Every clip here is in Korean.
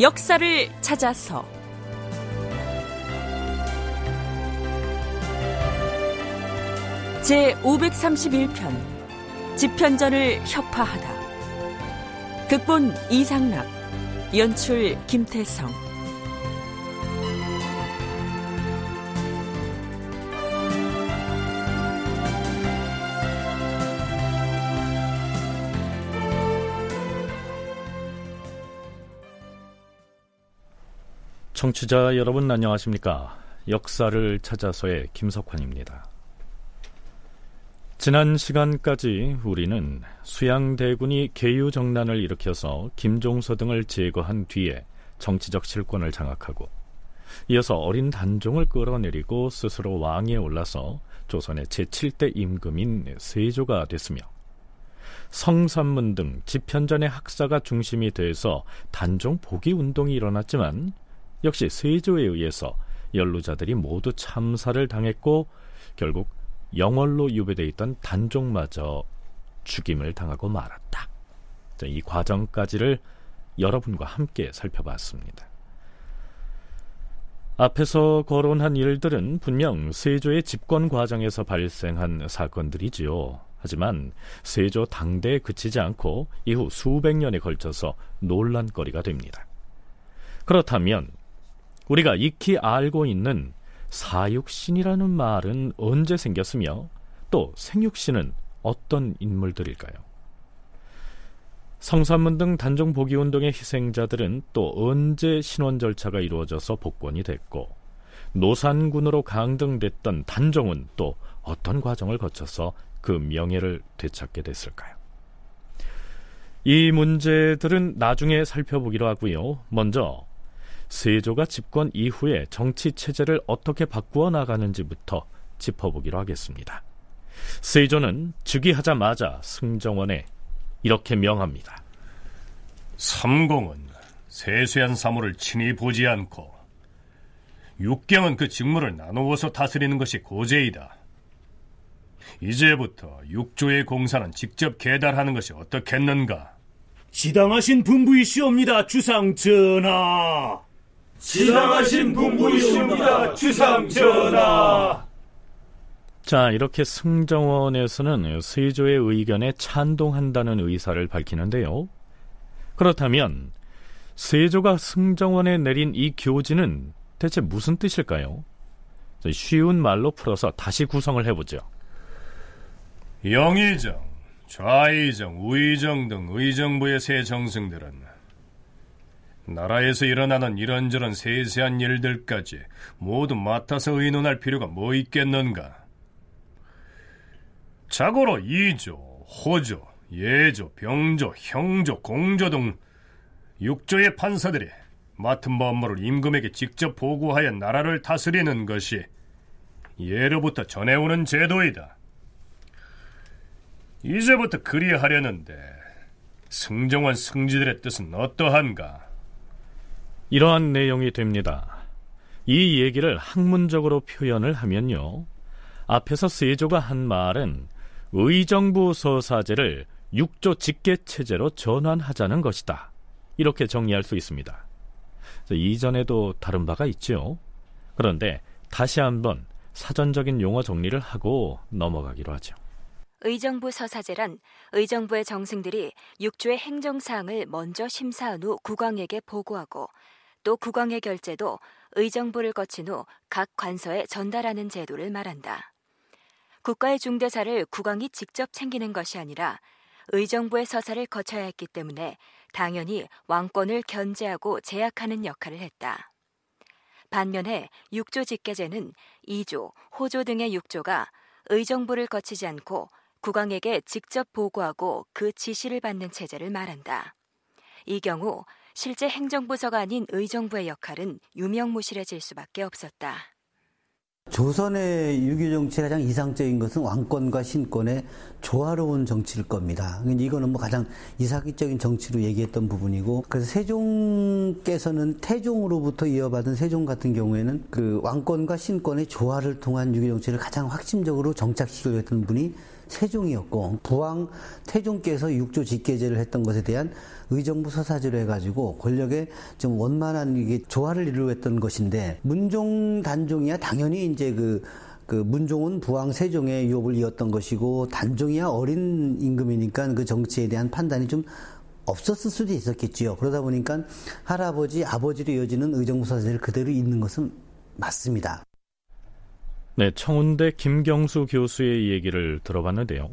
역사를 찾아서. 제 531편 집현전을 협파하다. 극본 이상락 연출 김태성 청취자 여러분 안녕하십니까? 역사를 찾아서의 김석환입니다. 지난 시간까지 우리는 수양대군이 계유정난을 일으켜서 김종서 등을 제거한 뒤에 정치적 실권을 장악하고 이어서 어린 단종을 끌어내리고 스스로 왕위에 올라서 조선의 제7대 임금인 세조가 됐으며 성산문 등 집현전의 학사가 중심이 돼서 단종 포기 운동이 일어났지만 역시 세조에 의해서 연루자들이 모두 참사를 당했고 결국 영월로 유배돼 있던 단종마저 죽임을 당하고 말았다. 이 과정까지를 여러분과 함께 살펴봤습니다. 앞에서 거론한 일들은 분명 세조의 집권 과정에서 발생한 사건들이지요. 하지만 세조 당대에 그치지 않고 이후 수백 년에 걸쳐서 논란거리가 됩니다. 그렇다면 우리가 익히 알고 있는 사육신이라는 말은 언제 생겼으며 또 생육신은 어떤 인물들일까요? 성산문 등 단종 복위 운동의 희생자들은 또 언제 신원 절차가 이루어져서 복권이 됐고 노산군으로 강등됐던 단종은 또 어떤 과정을 거쳐서 그 명예를 되찾게 됐을까요? 이 문제들은 나중에 살펴보기로 하고요. 먼저 세조가 집권 이후에 정치 체제를 어떻게 바꾸어 나가는지부터 짚어보기로 하겠습니다. 세조는 즉위하자마자 승정원에 이렇게 명합니다. 삼공은 세세한 사물을 친히 보지 않고 육경은 그 직무를 나누어서 다스리는 것이 고제이다. 이제부터 육조의 공사는 직접 계달하는 것이 어떻겠는가? 지당하신 분부이시옵니다, 주상 전하. 지당하신 분부이시옵니다. 주상 전하. 자 이렇게 승정원에서는 세조의 의견에 찬동한다는 의사를 밝히는데요. 그렇다면 세조가 승정원에 내린 이 교지는 대체 무슨 뜻일까요? 쉬운 말로 풀어서 다시 구성을 해보죠. 영의정, 좌의정, 우의정 등 의정부의 세 정승들은 나라에서 일어나는 이런저런 세세한 일들까지 모두 맡아서 의논할 필요가 뭐 있겠는가? 자고로 이조, 호조, 예조, 병조, 형조, 공조 등 육조의 판사들이 맡은 법무를 임금에게 직접 보고하여 나라를 다스리는 것이 예로부터 전해오는 제도이다. 이제부터 그리하려는데 승정원 승지들의 뜻은 어떠한가? 이러한 내용이 됩니다. 이 얘기를 학문적으로 표현을 하면요. 앞에서 세조가 한 말은 의정부 서사제를 육조 직계 체제로 전환하자는 것이다. 이렇게 정리할 수 있습니다. 이전에도 다른 바가 있죠. 그런데 다시 한번 사전적인 용어 정리를 하고 넘어가기로 하죠. 의정부 서사제란 의정부의 정승들이 육조의 행정사항을 먼저 심사한 후 국왕에게 보고하고 또 국왕의 결제도 의정부를 거친 후 각 관서에 전달하는 제도를 말한다. 국가의 중대사를 국왕이 직접 챙기는 것이 아니라 의정부의 서사를 거쳐야 했기 때문에 당연히 왕권을 견제하고 제약하는 역할을 했다. 반면에 육조 직계제는 이조, 호조 등의 육조가 의정부를 거치지 않고 국왕에게 직접 보고하고 그 지시를 받는 체제를 말한다. 이 경우 실제 행정부서가 아닌 의정부의 역할은 유명무실해질 수밖에 없었다. 조선의 유교 정치의 가장 이상적인 것은 왕권과 신권의 조화로운 정치일 겁니다. 이거는 뭐 가장 이상적인 정치로 얘기했던 부분이고, 그래서 세종께서는 태종으로부터 이어받은 세종 같은 경우에는 그 왕권과 신권의 조화를 통한 유교 정치를 가장 확심적으로 정착시키려 했던 분이 세종이었고 부왕 태종께서 육조 직계제를 했던 것에 대한 의정부 서사지로 해가지고 권력에 좀 원만한 이게 조화를 이루었던 것인데 문종 단종이야 당연히 이제 그, 그 문종은 부왕 세종의 유업을 이었던 것이고 단종이야 어린 임금이니까 그 정치에 대한 판단이 좀 없었을 수도 있었겠지요. 그러다 보니까 할아버지, 아버지로 이어지는 의정부 서사지를 그대로 있는 것은 맞습니다. 네, 청운대 김경수 교수의 얘기를 들어봤는데요.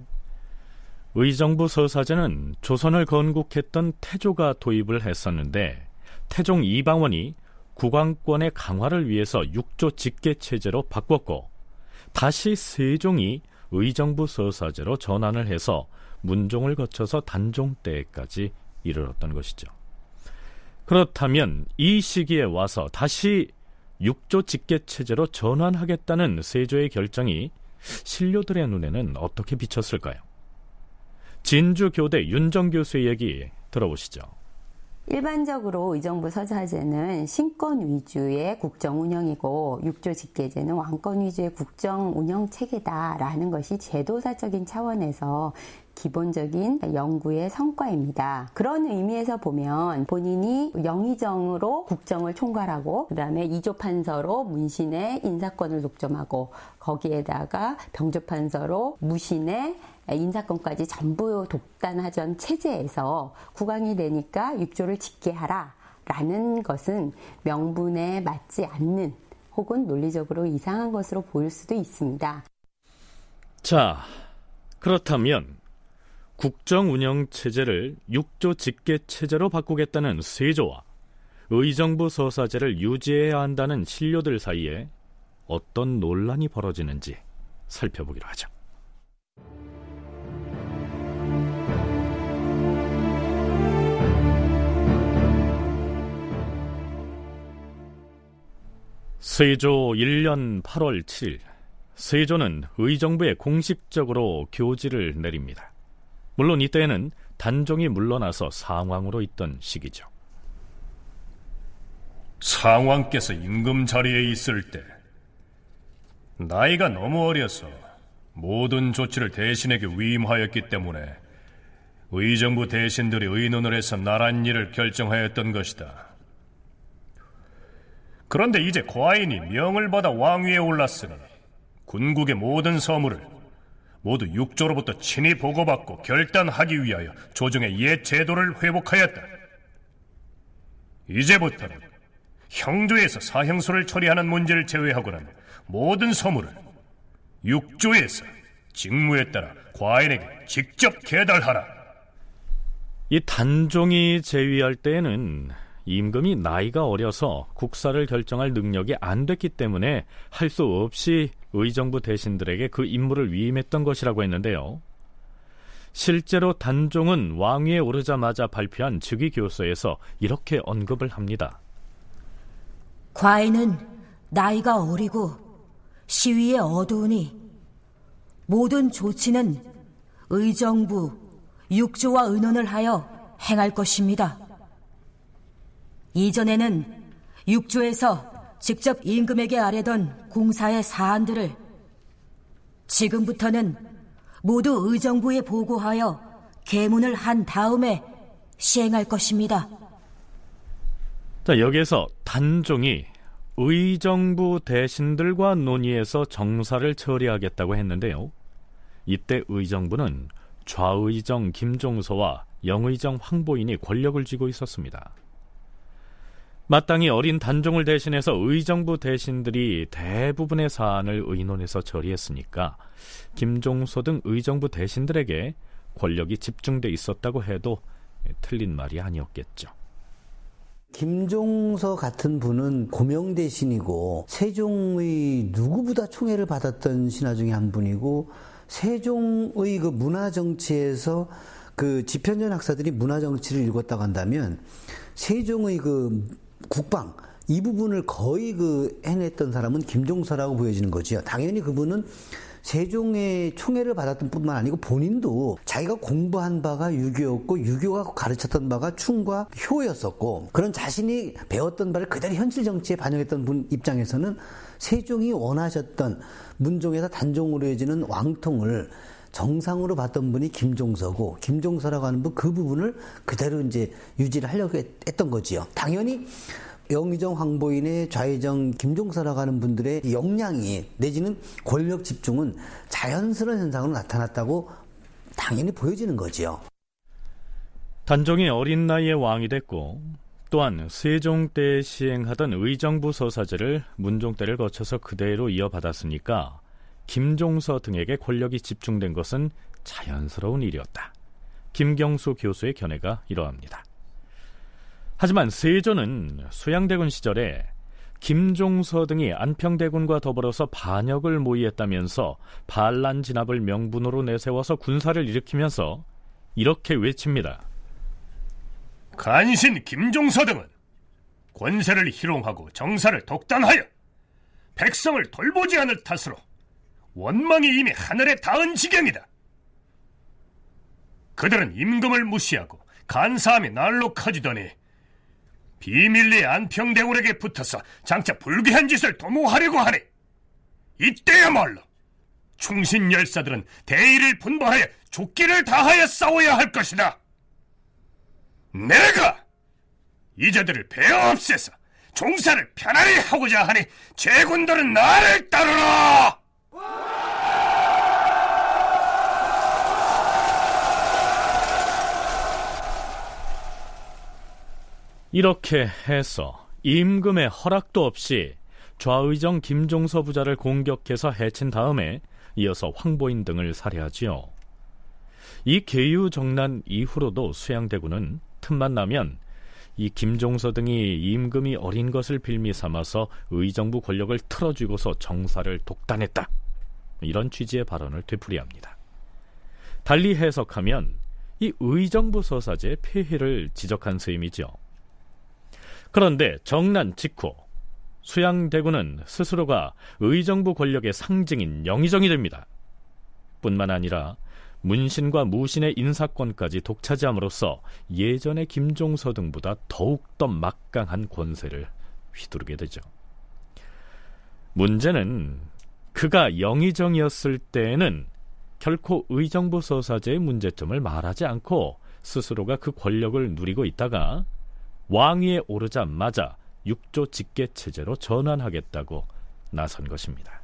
의정부 서사제는 조선을 건국했던 태조가 도입을 했었는데 태종 이방원이 국왕권의 강화를 위해서 육조 직계 체제로 바꿨고 다시 세종이 의정부 서사제로 전환을 해서 문종을 거쳐서 단종 때까지 이르렀던 것이죠. 그렇다면 이 시기에 와서 다시 육조 직계 체제로 전환하겠다는 세조의 결정이 신료들의 눈에는 어떻게 비쳤을까요? 진주교대 윤정 교수의 얘기 들어보시죠. 일반적으로 의정부 서사제는 신권 위주의 국정 운영이고 육조 직계제는 왕권 위주의 국정 운영 체계다라는 것이 제도사적인 차원에서 기본적인 연구의 성과입니다. 그런 의미에서 보면 본인이 영의정으로 국정을 총괄하고 그다음에 이조 판서로 문신의 인사권을 독점하고 거기에다가 병조 판서로 무신의 인사권까지 전부 독단하전 체제에서 국왕이 되니까 육조를 짓게 하라 라는 것은 명분에 맞지 않는 혹은 논리적으로 이상한 것으로 보일 수도 있습니다. 자, 그렇다면 국정 운영 체제를 육조 직계 체제로 바꾸겠다는 세조와 의정부 서사제를 유지해야 한다는 신료들 사이에 어떤 논란이 벌어지는지 살펴보기로 하죠. 세조 1년 8월 7일 세조는 의정부에 공식적으로 교지를 내립니다. 물론 이때에는 단종이 물러나서 상황으로 있던 시기죠. 상왕께서 임금 자리에 있을 때 나이가 너무 어려서 모든 조치를 대신에게 위임하였기 때문에 의정부 대신들이 의논을 해서 나란 일을 결정하였던 것이다. 그런데 이제 과인이 명을 받아 왕위에 올랐으니 군국의 모든 서무를 모두 육조로부터 친히 보고받고 결단하기 위하여 조정의 옛 제도를 회복하였다. 이제부터는 형조에서 사형수를 처리하는 문제를 제외하고는 모든 서무를 육조에서 직무에 따라 과인에게 직접 계달하라. 이 단종이 제위할 때에는 임금이 나이가 어려서 국사를 결정할 능력이 안 됐기 때문에 할 수 없이 의정부 대신들에게 그 임무를 위임했던 것이라고 했는데요. 실제로 단종은 왕위에 오르자마자 발표한 즉위 교서에서 이렇게 언급을 합니다. 과인은 나이가 어리고 시위에 어두우니 모든 조치는 의정부, 육조와 의논을 하여 행할 것입니다. 이전에는 육조에서 직접 임금에게 아뢰던 공사의 사안들을 지금부터는 모두 의정부에 보고하여 계문을 한 다음에 시행할 것입니다. 자, 여기에서 단종이 의정부 대신들과 논의해서 정사를 처리하겠다고 했는데요. 이때 의정부는 좌의정 김종서와 영의정 황보인이 권력을 쥐고 있었습니다. 마땅히 어린 단종을 대신해서 의정부 대신들이 대부분의 사안을 의논해서 처리했으니까 김종서 등 의정부 대신들에게 권력이 집중돼 있었다고 해도 틀린 말이 아니었겠죠. 김종서 같은 분은 고명 대신이고 세종의 누구보다 총애를 받았던 신하 중에 한 분이고 세종의 그 문화 정치에서 그 지편전 학사들이 문화 정치를 읽었다고 한다면 세종의 그 국방 이 부분을 거의 그 해냈던 사람은 김종서라고 보여지는 거지요. 당연히 그분은 세종의 총애를 받았던 뿐만 아니고 본인도 자기가 공부한 바가 유교였고 유교가 가르쳤던 바가 충과 효였었고 그런 자신이 배웠던 바를 그대로 현실 정치에 반영했던 분 입장에서는 세종이 원하셨던 문종에서 단종으로 이어지는 왕통을 정상으로 봤던 분이 김종서고 김종서라고 하는 분 그 부분을 그대로 이제 유지를 하려고 했던 거지요. 당연히 영의정 황보인의 좌회정 김종서라고 하는 분들의 역량이 내지는 권력 집중은 자연스러운 현상으로 나타났다고 당연히 보여지는 거지요. 단종이 어린 나이에 왕이 됐고 또한 세종 때 시행하던 의정부 서사제를 문종 때를 거쳐서 그대로 이어받았으니까 김종서 등에게 권력이 집중된 것은 자연스러운 일이었다. 김경수 교수의 견해가 이러합니다. 하지만 세조는 수양대군 시절에 김종서 등이 안평대군과 더불어서 반역을 모의했다면서 반란 진압을 명분으로 내세워서 군사를 일으키면서 이렇게 외칩니다. 간신 김종서 등은 권세를 희롱하고 정사를 독단하여 백성을 돌보지 않을 탓으로 원망이 이미 하늘에 닿은 지경이다. 그들은 임금을 무시하고 간사함이 날로 커지더니 비밀리 안평대군에게 붙어서 장차 불귀한 짓을 도모하려고 하네. 이때야말로 충신 열사들은 대의를 분발하여 죽기를 다하여 싸워야 할 것이다. 내가 이자들을 베어 없애서 종사를 편안히 하고자 하니 제군들은 나를 따르라! 이렇게 해서 임금의 허락도 없이 좌의정 김종서 부자를 공격해서 해친 다음에 이어서 황보인 등을 살해하지요. 이 계유 정난 이후로도 수양대군은 틈만 나면 이 김종서 등이 임금이 어린 것을 빌미 삼아서 의정부 권력을 틀어쥐고서 정사를 독단했다. 이런 취지의 발언을 되풀이합니다. 달리 해석하면 이 의정부 서사제 폐해를 지적한 셈이죠. 그런데 정난 직후 수양대군은 스스로가 의정부 권력의 상징인 영의정이 됩니다. 뿐만 아니라 문신과 무신의 인사권까지 독차지함으로써 예전의 김종서 등보다 더욱더 막강한 권세를 휘두르게 되죠. 문제는 그가 영의정이었을 때에는 결코 의정부 서사제의 문제점을 말하지 않고 스스로가 그 권력을 누리고 있다가 왕위에 오르자마자 육조 직계 체제로 전환하겠다고 나선 것입니다.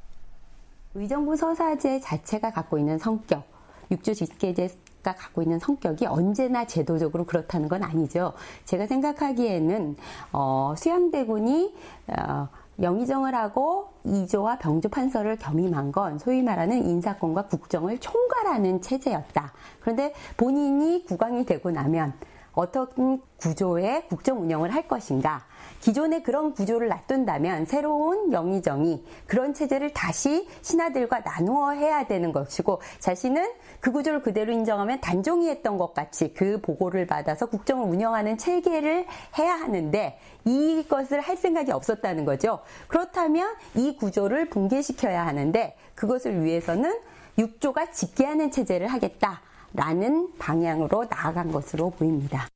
의정부 서사제 자체가 갖고 있는 성격, 육조 직계제가 갖고 있는 성격이 언제나 제도적으로 그렇다는 건 아니죠. 제가 생각하기에는 어, 수양대군이 어, 영의정을 하고 이조와 병조 판서를 겸임한 건 소위 말하는 인사권과 국정을 총괄하는 체제였다. 그런데 본인이 국왕이 되고 나면 어떤 구조의 국정 운영을 할 것인가. 기존의 그런 구조를 놔둔다면 새로운 영의정이 그런 체제를 다시 신하들과 나누어 해야 되는 것이고 자신은 그 구조를 그대로 인정하면 단종이 했던 것 같이 그 보고를 받아서 국정을 운영하는 체계를 해야 하는데 이것을 할 생각이 없었다는 거죠. 그렇다면 이 구조를 붕괴시켜야 하는데 그것을 위해서는 육조가 직계하는 체제를 하겠다. 라는 방향으로 나아간 것으로 보입니다.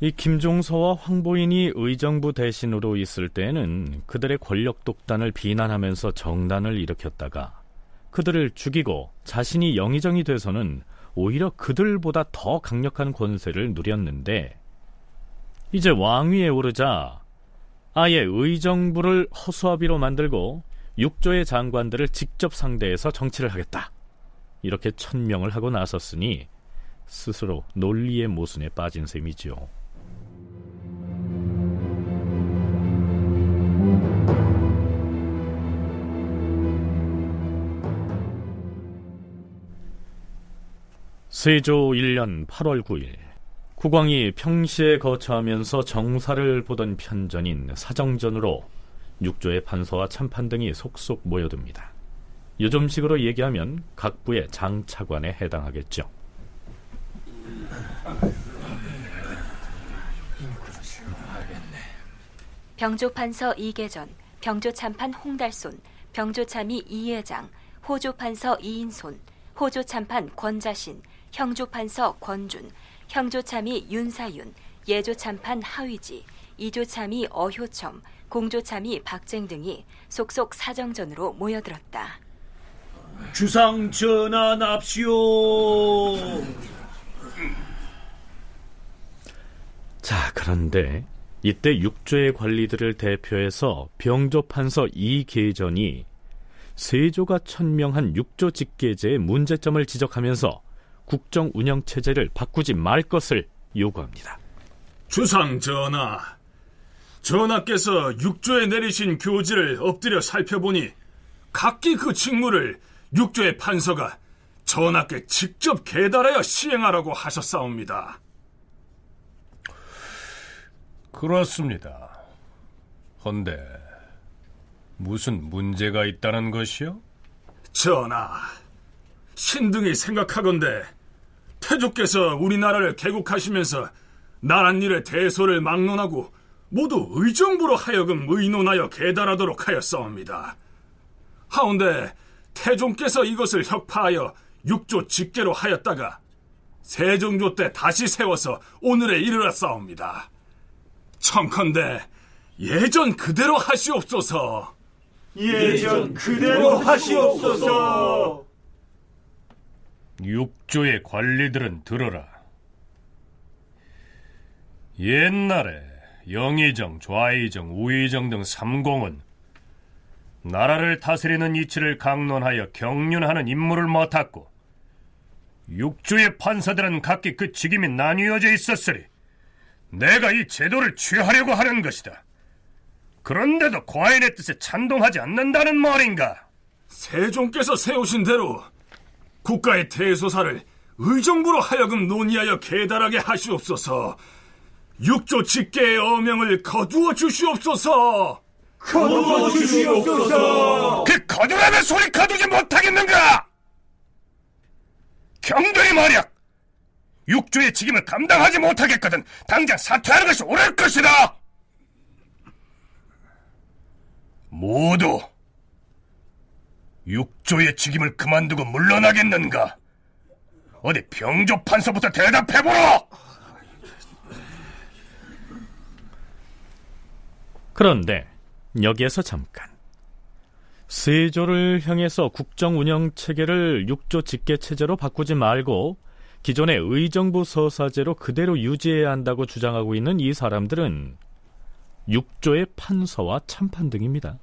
이 김종서와 황보인이 의정부 대신으로 있을 때에는 그들의 권력 독단을 비난하면서 정단을 일으켰다가 그들을 죽이고 자신이 영의정이 돼서는 오히려 그들보다 더 강력한 권세를 누렸는데 이제 왕위에 오르자 아예 의정부를 허수아비로 만들고 육조의 장관들을 직접 상대해서 정치를 하겠다. 이렇게 천명을 하고 나섰으니 스스로 논리의 모순에 빠진 셈이지요. 세조 1년 8월 9일 국왕이 평시에 거처하면서 정사를 보던 편전인 사정전으로 육조의 판서와 참판 등이 속속 모여듭니다. 요즘식으로 얘기하면 각 부의 장차관에 해당하겠죠. 병조판서 이계전, 병조참판 홍달손, 병조참이 이예장, 호조판서 이인손, 호조참판 권자신, 형조판서 권준, 형조참이 윤사윤, 예조참판 하위지, 이조참이 어효첨, 공조참이 박쟁 등이 속속 사정전으로 모여들었다. 주상 전환합시오. 자, 그런데 이때 육조의 관리들을 대표해서 병조판서 이계전이 세조가 천명한 육조 직계제의 문제점을 지적하면서 국정 운영 체제를 바꾸지 말 것을 요구합니다. 주상 전하, 전하께서 육조에 내리신 교지를 엎드려 살펴보니 각기 그 직무를 육조의 판서가 전하께 직접 계달하여 시행하라고 하셨사옵니다. 그렇습니다. 헌데 무슨 문제가 있다는 것이요? 전하, 신등이 생각하건대 태조께서 우리나라를 개국하시면서 나란 일의 대소를 막론하고 모두 의정부로 하여금 의논하여 계달하도록 하였사옵니다. 하운데 태종께서 이것을 혁파하여 육조 직계로 하였다가 세종조 때 다시 세워서 오늘에 이르렀사옵니다. 청컨대 예전 그대로 하시옵소서. 예전 그대로 하시옵소서. 육조의 관리들은 들어라. 옛날에 영의정, 좌의정, 우의정 등 삼공은 나라를 다스리는 이치를 강론하여 경륜하는 임무를 맡았고 육조의 판사들은 각기 그 직임이 나뉘어져 있었으리 내가 이 제도를 취하려고 하는 것이다. 그런데도 과인의 뜻에 찬동하지 않는다는 말인가? 세종께서 세우신 대로 국가의 대소사를 의정부로 하여금 논의하여 계달하게 하시옵소서. 육조 직계의 어명을 거두어 주시옵소서. 거두어 주시옵소서. 그 거두라는 소리 거두지 못하겠는가? 경도의 말이야. 육조의 직임을 감당하지 못하겠거든 당장 사퇴하는 것이 옳을 것이다. 모두 육조의 직임을 그만두고 물러나겠는가? 어디 병조 판서부터 대답해보라! 그런데 여기에서 잠깐 세조를 향해서 국정 운영 체계를 육조 직계 체제로 바꾸지 말고 기존의 의정부 서사제로 그대로 유지해야 한다고 주장하고 있는 이 사람들은 육조의 판서와 참판 등입니다.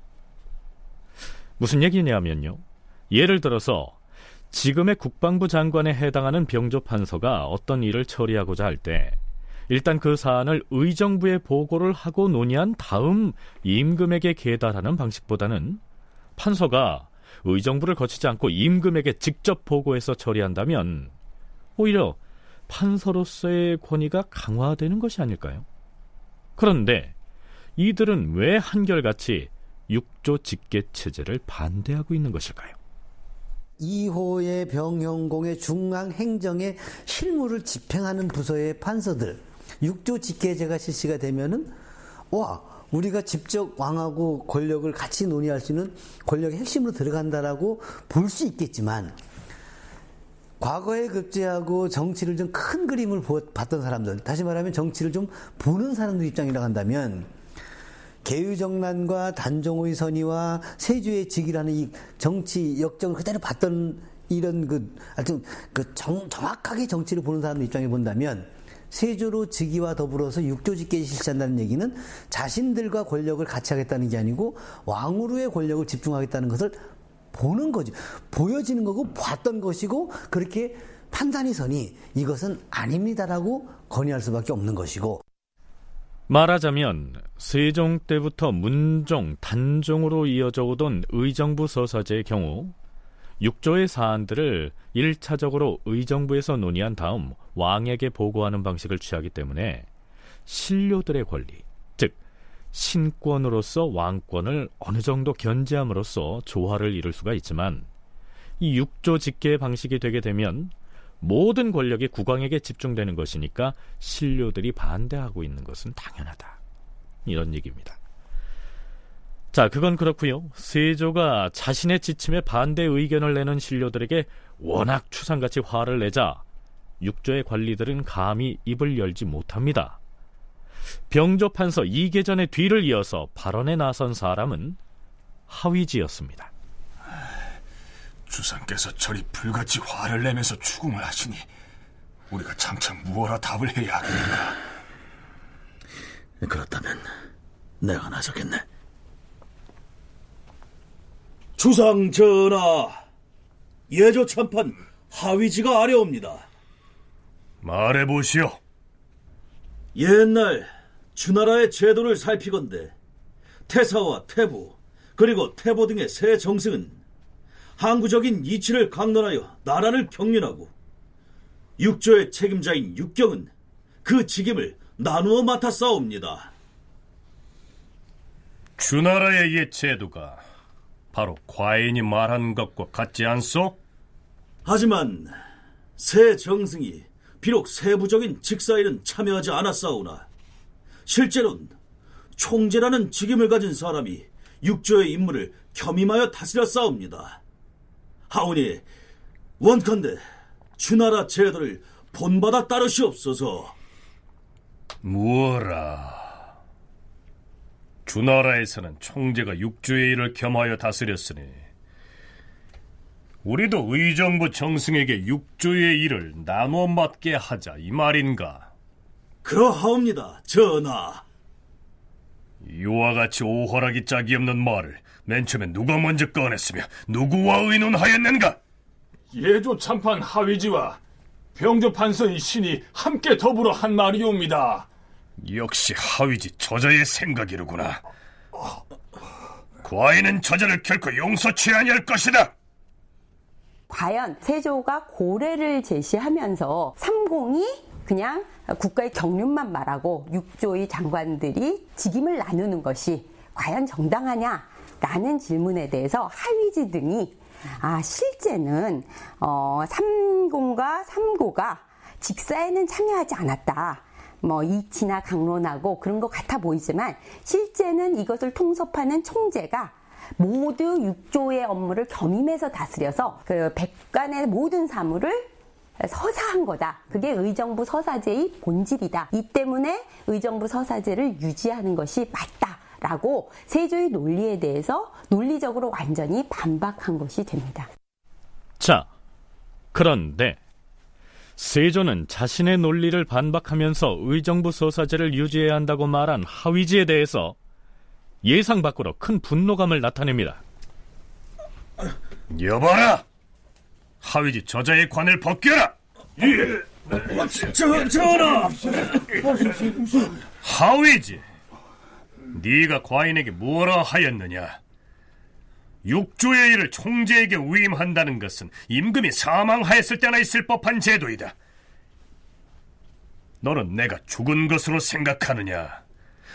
무슨 얘기냐면요. 예를 들어서 지금의 국방부 장관에 해당하는 병조 판서가 어떤 일을 처리하고자 할 때 일단 그 사안을 의정부에 보고를 하고 논의한 다음 임금에게 계달하는 방식보다는 판서가 의정부를 거치지 않고 임금에게 직접 보고해서 처리한다면 오히려 판서로서의 권위가 강화되는 것이 아닐까요? 그런데 이들은 왜 한결같이 육조 직계 체제를 반대하고 있는 것일까요? 2호의 병영공의 중앙 행정의 실무를 집행하는 부서의 판서들 육조 직계제가 실시가 되면은 와 우리가 직접 왕하고 권력을 같이 논의할 수 있는 권력의 핵심으로 들어간다라고 볼 수 있겠지만 과거에 급제하고 정치를 좀 큰 그림을 봤던 사람들 다시 말하면 정치를 좀 보는 사람들 입장이라 한다면 개유정난과 단종의 선의와 세주의 직이라는 이 정치 역정을 그대로 봤던 이런 그 하여튼 그 정, 정확하게 정치를 보는 사람들 입장에 본다면 세조로 즉위와 더불어서 육조직계를 실시한다는 얘기는 자신들과 권력을 같이 하겠다는 게 아니고 왕으로의 권력을 집중하겠다는 것을 보는 거죠. 보여지는 거고 봤던 것이고 그렇게 판단이 서니 이것은 아닙니다라고 건의할 수밖에 없는 것이고 말하자면 세종 때부터 문종, 단종으로 이어져 오던 의정부 서사제의 경우 육조의 사안들을 1차적으로 의정부에서 논의한 다음 왕에게 보고하는 방식을 취하기 때문에 신료들의 권리, 즉 신권으로서 왕권을 어느 정도 견제함으로써 조화를 이룰 수가 있지만 이 육조 직계 방식이 되게 되면 모든 권력이 국왕에게 집중되는 것이니까 신료들이 반대하고 있는 것은 당연하다. 이런 얘기입니다. 자, 그건 그렇고요. 세조가 자신의 지침에 반대 의견을 내는 신료들에게 워낙 추상같이 화를 내자 육조의 관리들은 감히 입을 열지 못합니다. 병조 판서 이계전의 뒤를 이어서 발언에 나선 사람은 하위지였습니다. 주상께서 저리 불같이 화를 내면서 추궁을 하시니 우리가 장차 무엇라 답을 해야 하겠는가? 그렇다면 내가 나서겠네. 주상 전하, 예조 참판 하위지가 아래옵니다. 말해보시오. 옛날 주나라의 제도를 살피건대 태사와 태부 그리고 태보 등의 세 정승은 항구적인 이치를 강론하여 나라를 경륜하고 육조의 책임자인 육경은 그 직임을 나누어 맡아 싸웁니다. 주나라의 옛 제도가 바로 과인이 말한 것과 같지 않소? 하지만 새 정승이 비록 세부적인 직사에는 참여하지 않았사오나 실제로는 총재라는 직임을 가진 사람이 육조의 임무를 겸임하여 다스려 싸웁니다. 하오니 원컨대 주나라 제도를 본받아 따르시옵소서. 무어라. 주나라에서는 총재가 육주의 일을 겸하여 다스렸으니 우리도 의정부 정승에게 육주의 일을 나눠 맡게 하자 이 말인가? 그러하옵니다, 전하. 이와 같이 오화라기 짝이 없는 말을 맨 처음에 누가 먼저 꺼냈으며 누구와 의논하였는가? 예조 참판 하위지와 병조 판서인 신이 함께 더불어 한 말이옵니다. 역시 하위지 저자의 생각이로구나. 과인은 저자를 결코 용서치 아니할 것이다. 과연 세조가 고래를 제시하면서 삼공이 그냥 국가의 경륜만 말하고 육조의 장관들이 직임을 나누는 것이 과연 정당하냐라는 질문에 대해서 하위지 등이 아 실제는 어, 삼공과 삼고가 직사에는 참여하지 않았다. 뭐 이치나 강론하고 그런 것 같아 보이지만 실제는 이것을 통섭하는 총재가 모두 육조의 업무를 겸임해서 다스려서 그 백관의 모든 사무를 서사한 거다. 그게 의정부 서사제의 본질이다. 이 때문에 의정부 서사제를 유지하는 것이 맞다 라고 세조의 논리에 대해서 논리적으로 완전히 반박한 것이 됩니다. 자, 그런데 세조는 자신의 논리를 반박하면서 의정부 서사제를 유지해야 한다고 말한 하위지에 대해서 예상 밖으로 큰 분노감을 나타냅니다. 여봐라! 하위지 저자의 관을 벗겨라! 예! 저, 전하! 하위지! 네가 과인에게 뭐라 하였느냐? 육조의 일을 총재에게 위임한다는 것은 임금이 사망하였을 때나 있을 법한 제도이다. 너는 내가 죽은 것으로 생각하느냐?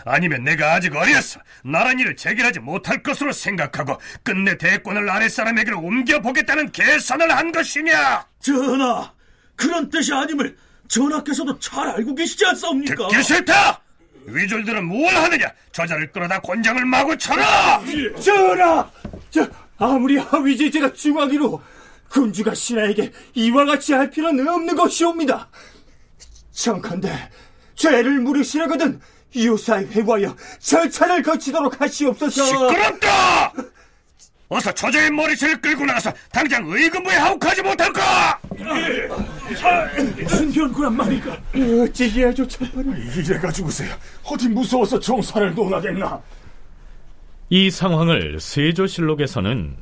아니면 내가 아직 어려서 나란 일을 재결하지 못할 것으로 생각하고 끝내 대권을 아랫사람에게로 옮겨보겠다는 계산을 한 것이냐? 전하, 그런 뜻이 아님을 전하께서도 잘 알고 계시지 않사옵니까? 듣기 싫다! 위졸들은 뭘 하느냐? 저자를 끌어다 권장을 마구 쳐라! 전하! 저, 아무리 하위지 제가 중하기로 군주가 신하에게 이와 같이 할 필요는 없는 것이옵니다. 청컨대 죄를 물으시려거든 유사에 회부하여 절차를 거치도록 하시옵소서. 시끄럽다! 어서 저자의 머리채를 끌고 나가서 당장 의금부에 하옥하지 못할까? 무슨 변구란 말이가? 어찌 예조 참판을 이래가 지고서야 어디 무서워서 정사를 논하겠나? 이 상황을 세조실록에서는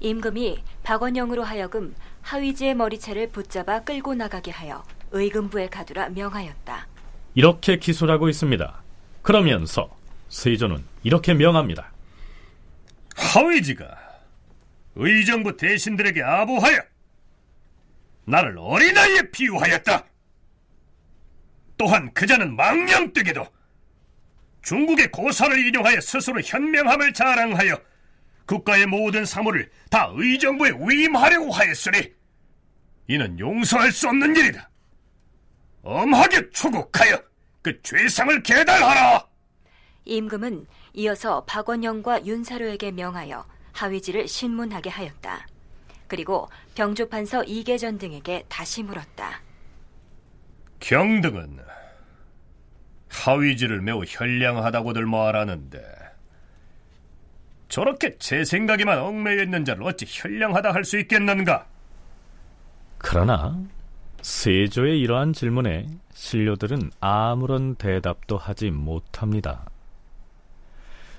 임금이 박원영으로 하여금 하위지의 머리채를 붙잡아 끌고 나가게 하여 의금부에 가두라 명하였다. 이렇게 기술하고 있습니다. 그러면서 세조는 이렇게 명합니다. 하위지가 의정부 대신들에게 아부하여 나를 어린아이에 비유하였다. 또한 그자는 망령뜨기도 중국의 고사를 인용하여 스스로 현명함을 자랑하여 국가의 모든 사물을 다 의정부에 위임하려고 하였으니 이는 용서할 수 없는 일이다. 엄하게 추국하여 그 죄상을 계달하라. 임금은 이어서 박원영과 윤사로에게 명하여 하위지를 신문하게 하였다. 그리고 병조판서 이계전 등에게 다시 물었다. 경등은 하위지를 매우 현량하다고들 말하는데 저렇게 제 생각에만 얽매여 있는 자를 어찌 현량하다 할 수 있겠는가? 그러나 세조의 이러한 질문에 신료들은 아무런 대답도 하지 못합니다.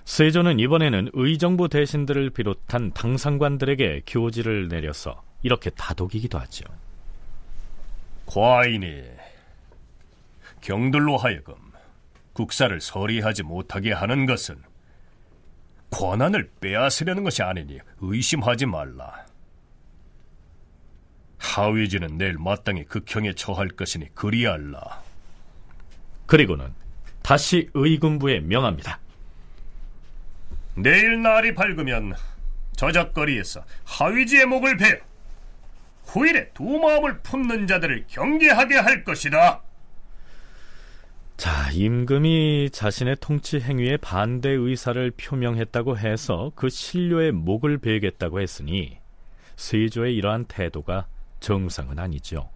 세조는 이번에는 의정부 대신들을 비롯한 당상관들에게 교지를 내려서 이렇게 다독이기도 하죠. 과인이 경들로 하여금 국사를 서리하지 못하게 하는 것은 권한을 빼앗으려는 것이 아니니 의심하지 말라. 하위지는 내일 마땅히 극형에 처할 것이니 그리할라. 그리고는 다시 의군부에 명합니다. 내일 날이 밝으면 저작거리에서 하위지의 목을 베어 후일에 두 마음을 품는 자들을 경계하게 할 것이다. 자, 임금이 자신의 통치 행위에 반대 의사를 표명했다고 해서 그 신료의 목을 베겠다고 했으니 세조의 이러한 태도가 정상은 아니죠.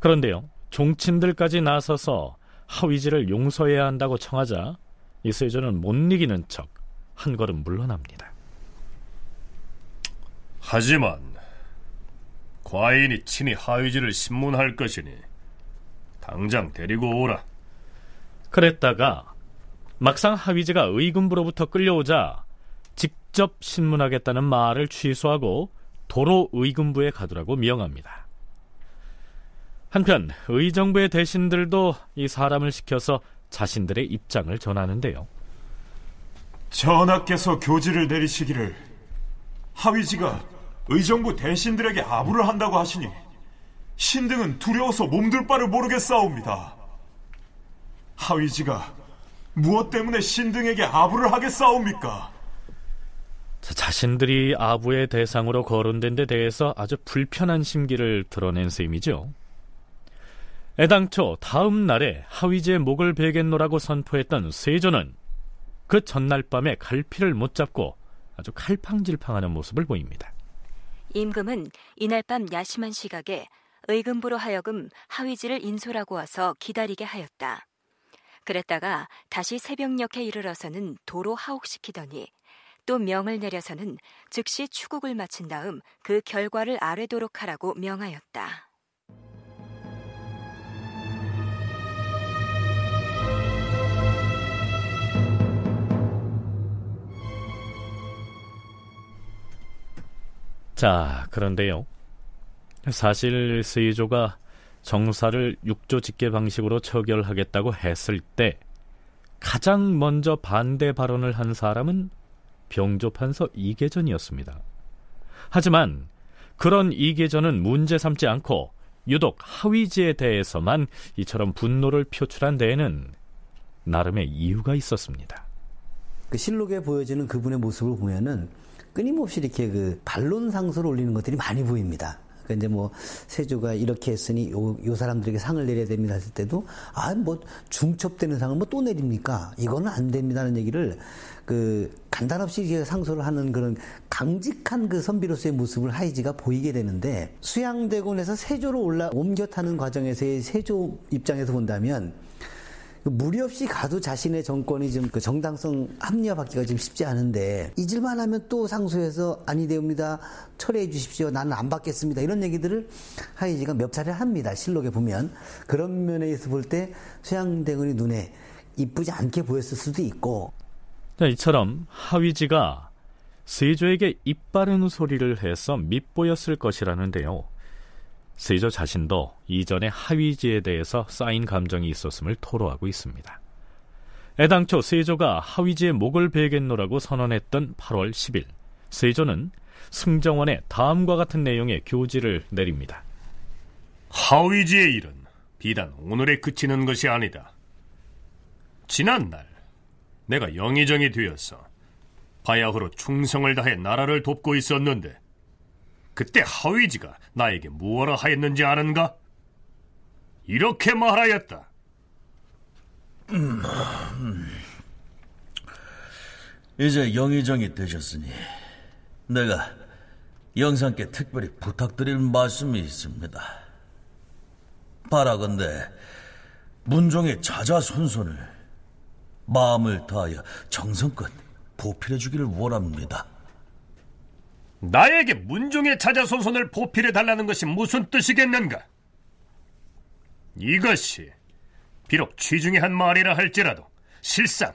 그런데요, 종친들까지 나서서 하위지를 용서해야 한다고 청하자 이 세조는 못 이기는 척 한 걸음 물러납니다. 하지만 과인이 친히 하위지를 신문할 것이니 당장 데리고 오라. 그랬다가 막상 하위지가 의군부로부터 끌려오자 직접 신문하겠다는 말을 취소하고 도로 의군부에 가두라고 명합니다. 한편 의정부의 대신들도 이 사람을 시켜서 자신들의 입장을 전하는데요. 전하께서 교지를 내리시기를 하위지가 의정부 대신들에게 아부를 한다고 하시니 신등은 두려워서 몸둘 바를 모르겠사옵니다. 하위지가 무엇 때문에 신등에게 아부를 하겠사옵니까? 자, 자신들이 아부의 대상으로 거론된 데 대해서 아주 불편한 심기를 드러낸 셈이죠. 애당초 다음 날에 하위지의 목을 베겠노라고 선포했던 세조는 그 전날 밤에 갈피를 못 잡고 아주 칼팡질팡하는 모습을 보입니다. 임금은 이날 밤 야심한 시각에 의금부로 하여금 하위지를 인솔하고 와서 기다리게 하였다. 그랬다가 다시 새벽녘에 이르러서는 도로 하옥시키더니 또 명을 내려서는 즉시 추국을 마친 다음 그 결과를 아뢰도록 하라고 명하였다. 자, 그런데요. 사실 세조가 정사를 육조 직계 방식으로 처결하겠다고 했을 때 가장 먼저 반대 발언을 한 사람은 병조판서 이계전이었습니다. 하지만 그런 이계전은 문제 삼지 않고 유독 하위지에 대해서만 이처럼 분노를 표출한 데에는 나름의 이유가 있었습니다. 그 실록에 보여지는 그분의 모습을 보면은 끊임없이 이렇게 그 반론 상소를 올리는 것들이 많이 보입니다. 그 이제 뭐 세조가 이렇게 했으니 요, 요 사람들에게 상을 내려야 됩니다 했을 때도 아 뭐 중첩되는 상을 뭐 또 내립니까? 이거는 안 됩니다는 얘기를 그 간단없이 상소를 하는 그런 강직한 그 선비로서의 모습을 하이지가 보이게 되는데 수양대군에서 세조로 올라 옮겨 타는 과정에서의 세조 입장에서 본다면 무리 없이 가도 자신의 정권이 좀 그 정당성 합리화받기가 좀 쉽지 않은데 잊을만 하면 또 상소해서 아니 되옵니다. 철회해 주십시오. 나는 안 받겠습니다. 이런 얘기들을 하이지가 몇 차례 합니다. 실록에 보면. 그런 면에서 볼 때 수양대군이 눈에 이쁘지 않게 보였을 수도 있고. 자, 이처럼 하위지가 세조에게 입 바른 소리를 해서 밉보였을 것이라는데요. 세조 자신도 이전에 하위지에 대해서 쌓인 감정이 있었음을 토로하고 있습니다. 애당초 세조가 하위지의 목을 베겠노라고 선언했던 8월 10일, 세조는 승정원에 다음과 같은 내용의 교지를 내립니다. 하위지의 일은 비단 오늘에 그치는 것이 아니다. 지난날 내가 영의정이 되어서 바야흐로 충성을 다해 나라를 돕고 있었는데 그때 하위지가 나에게 무엇라 하였는지 아는가? 이렇게 말하였다. 음, 이제 영의정이 되셨으니 내가 영상께 특별히 부탁드릴 말씀이 있습니다. 바라건대 문종의 자자 손손을 마음을 다하여 정성껏 보필해 주기를 원합니다. 나에게 문종의 자자손손을 보필해 달라는 것이 무슨 뜻이겠는가? 이것이 비록 취중의 한 말이라 할지라도 실상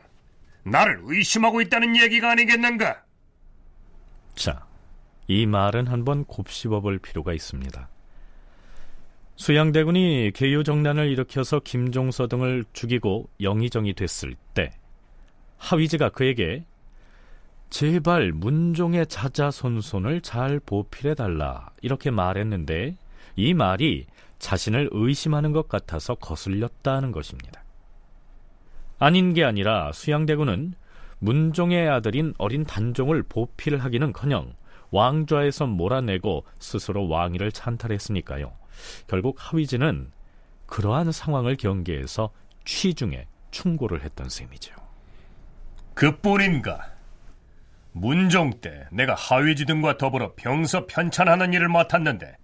나를 의심하고 있다는 얘기가 아니겠는가? 자, 이 말은 한번 곱씹어 볼 필요가 있습니다. 수양대군이 개유정난을 일으켜서 김종서 등을 죽이고 영의정이 됐을 때 하위지가 그에게 제발 문종의 자자손손을 잘 보필해달라 이렇게 말했는데 이 말이 자신을 의심하는 것 같아서 거슬렸다는 것입니다. 아닌 게 아니라 수양대군은 문종의 아들인 어린 단종을 보필하기는커녕 왕좌에서 몰아내고 스스로 왕위를 찬탈했으니까요. 결국 하위지는 그러한 상황을 경계해서 취중에 충고를 했던 셈이죠. 그뿐인가? 문종 때 내가 하위지 등과 더불어 병서 편찬하는 일을 맡았는데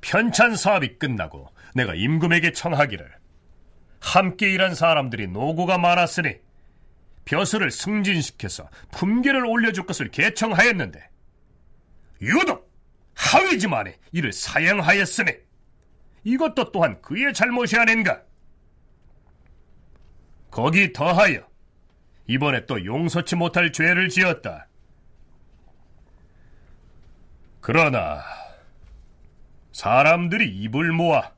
편찬 사업이 끝나고 내가 임금에게 청하기를 함께 일한 사람들이 노고가 많았으니 벼슬을 승진시켜서 품계를 올려줄 것을 개청하였는데 유독 하위지만이 이를 사양하였으니 이것도 또한 그의 잘못이 아닌가? 거기 더하여 이번에 또 용서치 못할 죄를 지었다. 그러나 사람들이 입을 모아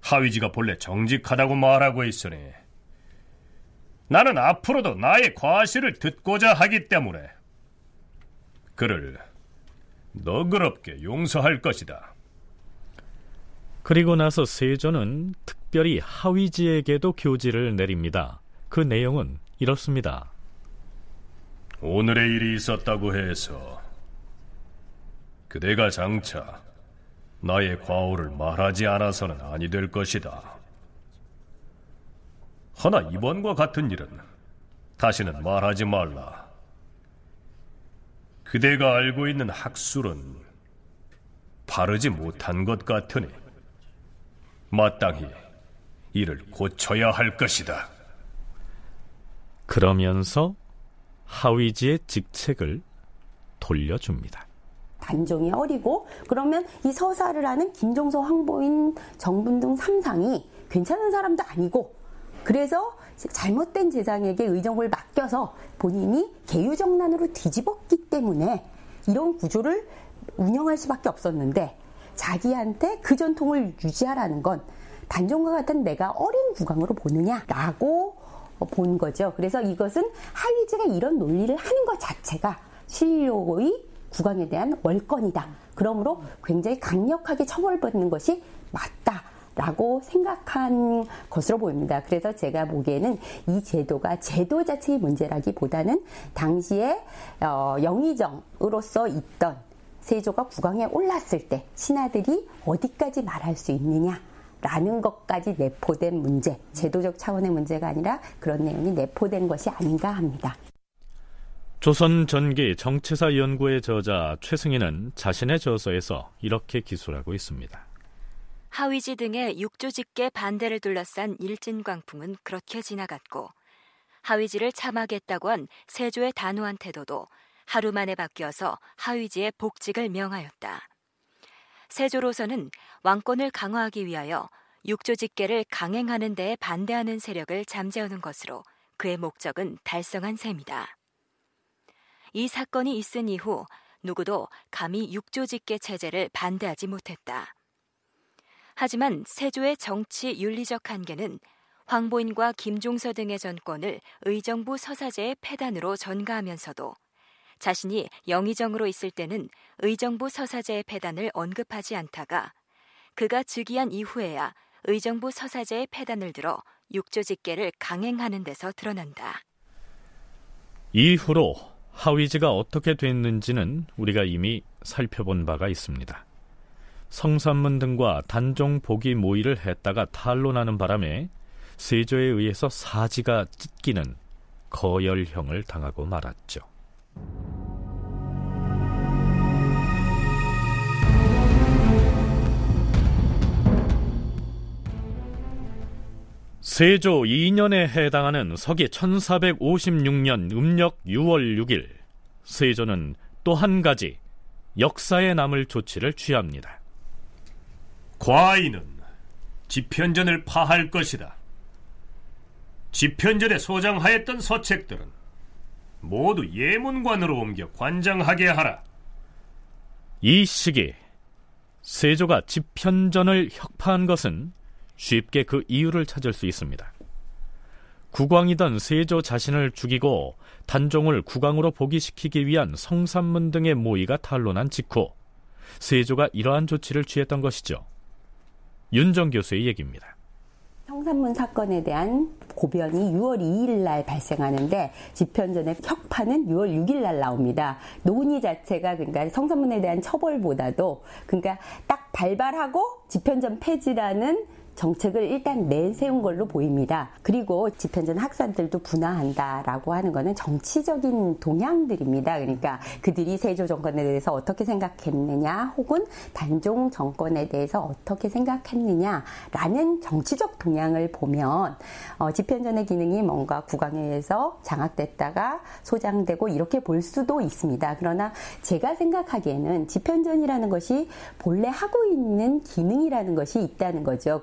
하위지가 본래 정직하다고 말하고 있으니 나는 앞으로도 나의 과실을 듣고자 하기 때문에 그를 너그럽게 용서할 것이다. 그리고 나서 세조는 특별히 하위지에게도 교지를 내립니다. 그 내용은 이렇습니다. 오늘의 일이 있었다고 해서 그대가 장차 나의 과오를 말하지 않아서는 아니 될 것이다. 허나 이번과 같은 일은 다시는 말하지 말라. 그대가 알고 있는 학술은 바르지 못한 것 같으니 마땅히 이를 고쳐야 할 것이다. 그러면서 하위지의 직책을 돌려줍니다. 단종이 어리고 그러면 이 서사를 하는 김종서, 황보인, 정분등 삼상이 괜찮은 사람도 아니고 그래서 잘못된 재상에게 의정을 맡겨서 본인이 개유정난으로 뒤집었기 때문에 이런 구조를 운영할 수밖에 없었는데 자기한테 그 전통을 유지하라는 건 단종과 같은 내가 어린 국왕으로 보느냐라고 본 거죠. 그래서 이것은 하위제가 이런 논리를 하는 것 자체가 신료의 국왕에 대한 월권이다. 그러므로 굉장히 강력하게 처벌받는 것이 맞다. 라고 생각한 것으로 보입니다. 그래서 제가 보기에는 이 제도가 제도 자체의 문제라기보다는 당시에 어, 영의정으로서 있던 세조가 국왕에 올랐을 때 신하들이 어디까지 말할 수 있느냐 라는 것까지 내포된 문제, 제도적 차원의 문제가 아니라 그런 내용이 내포된 것이 아닌가 합니다. 조선 전기 정치사 연구의 저자 최승희는 자신의 저서에서 이렇게 기술하고 있습니다. 하위지 등의 육조직계 반대를 둘러싼 일진광풍은 그렇게 지나갔고 하위지를 참하겠다고 한 세조의 단호한 태도도 하루 만에 바뀌어서 하위지의 복직을 명하였다. 세조로서는 왕권을 강화하기 위하여 육조직계를 강행하는 데에 반대하는 세력을 잠재우는 것으로 그의 목적은 달성한 셈이다. 이 사건이 있은 이후 누구도 감히 육조직계 체제를 반대하지 못했다. 하지만 세조의 정치 윤리적 한계는 황보인과 김종서 등의 전권을 의정부 서사제의 폐단으로 전가하면서도 자신이 영의정으로 있을 때는 의정부 서사제의 폐단을 언급하지 않다가 그가 즉위한 이후에야 의정부 서사제의 폐단을 들어 육조 직계를 강행하는 데서 드러난다. 이후로 하위지가 어떻게 됐는지는 우리가 이미 살펴본 바가 있습니다. 성산문 등과 단종 보기 모의를 했다가 탄로나는 바람에 세조에 의해서 사지가 찢기는 거열형을 당하고 말았죠. 세조 2년에 해당하는 서기 1456년 음력 6월 6일 세조는 또 한 가지 역사에 남을 조치를 취합니다. 과인은 집현전을 파할 것이다. 집현전에 소장하였던 서책들은 모두 예문관으로 옮겨 관장하게 하라. 이 시기 세조가 집현전을 혁파한 것은 쉽게 그 이유를 찾을 수 있습니다. 국왕이던 세조 자신을 죽이고 단종을 국왕으로 복위시키기 위한 성산문 등의 모의가 탄론한 직후 세조가 이러한 조치를 취했던 것이죠. 윤정 교수의 얘기입니다. 성산문 사건에 대한 고변이 6월 2일 날 발생하는데 집현전의 혁파는 6월 6일 날 나옵니다. 논의 자체가 그러니까 성산문에 대한 처벌보다도 그러니까 딱 발발하고 집현전 폐지라는 정책을 일단 내세운 걸로 보입니다. 그리고 집현전 학사들도 분화한다라고 하는 것은 정치적인 동향들입니다. 그러니까 그들이 세조 정권에 대해서 어떻게 생각했느냐, 혹은 단종 정권에 대해서 어떻게 생각했느냐라는 정치적 동향을 보면 어, 집현전의 기능이 뭔가 국왕에 의해서 장악됐다가 소장되고 이렇게 볼 수도 있습니다. 그러나 제가 생각하기에는 집현전이라는 것이 본래 하고 있는 기능이라는 것이 있다는 거죠.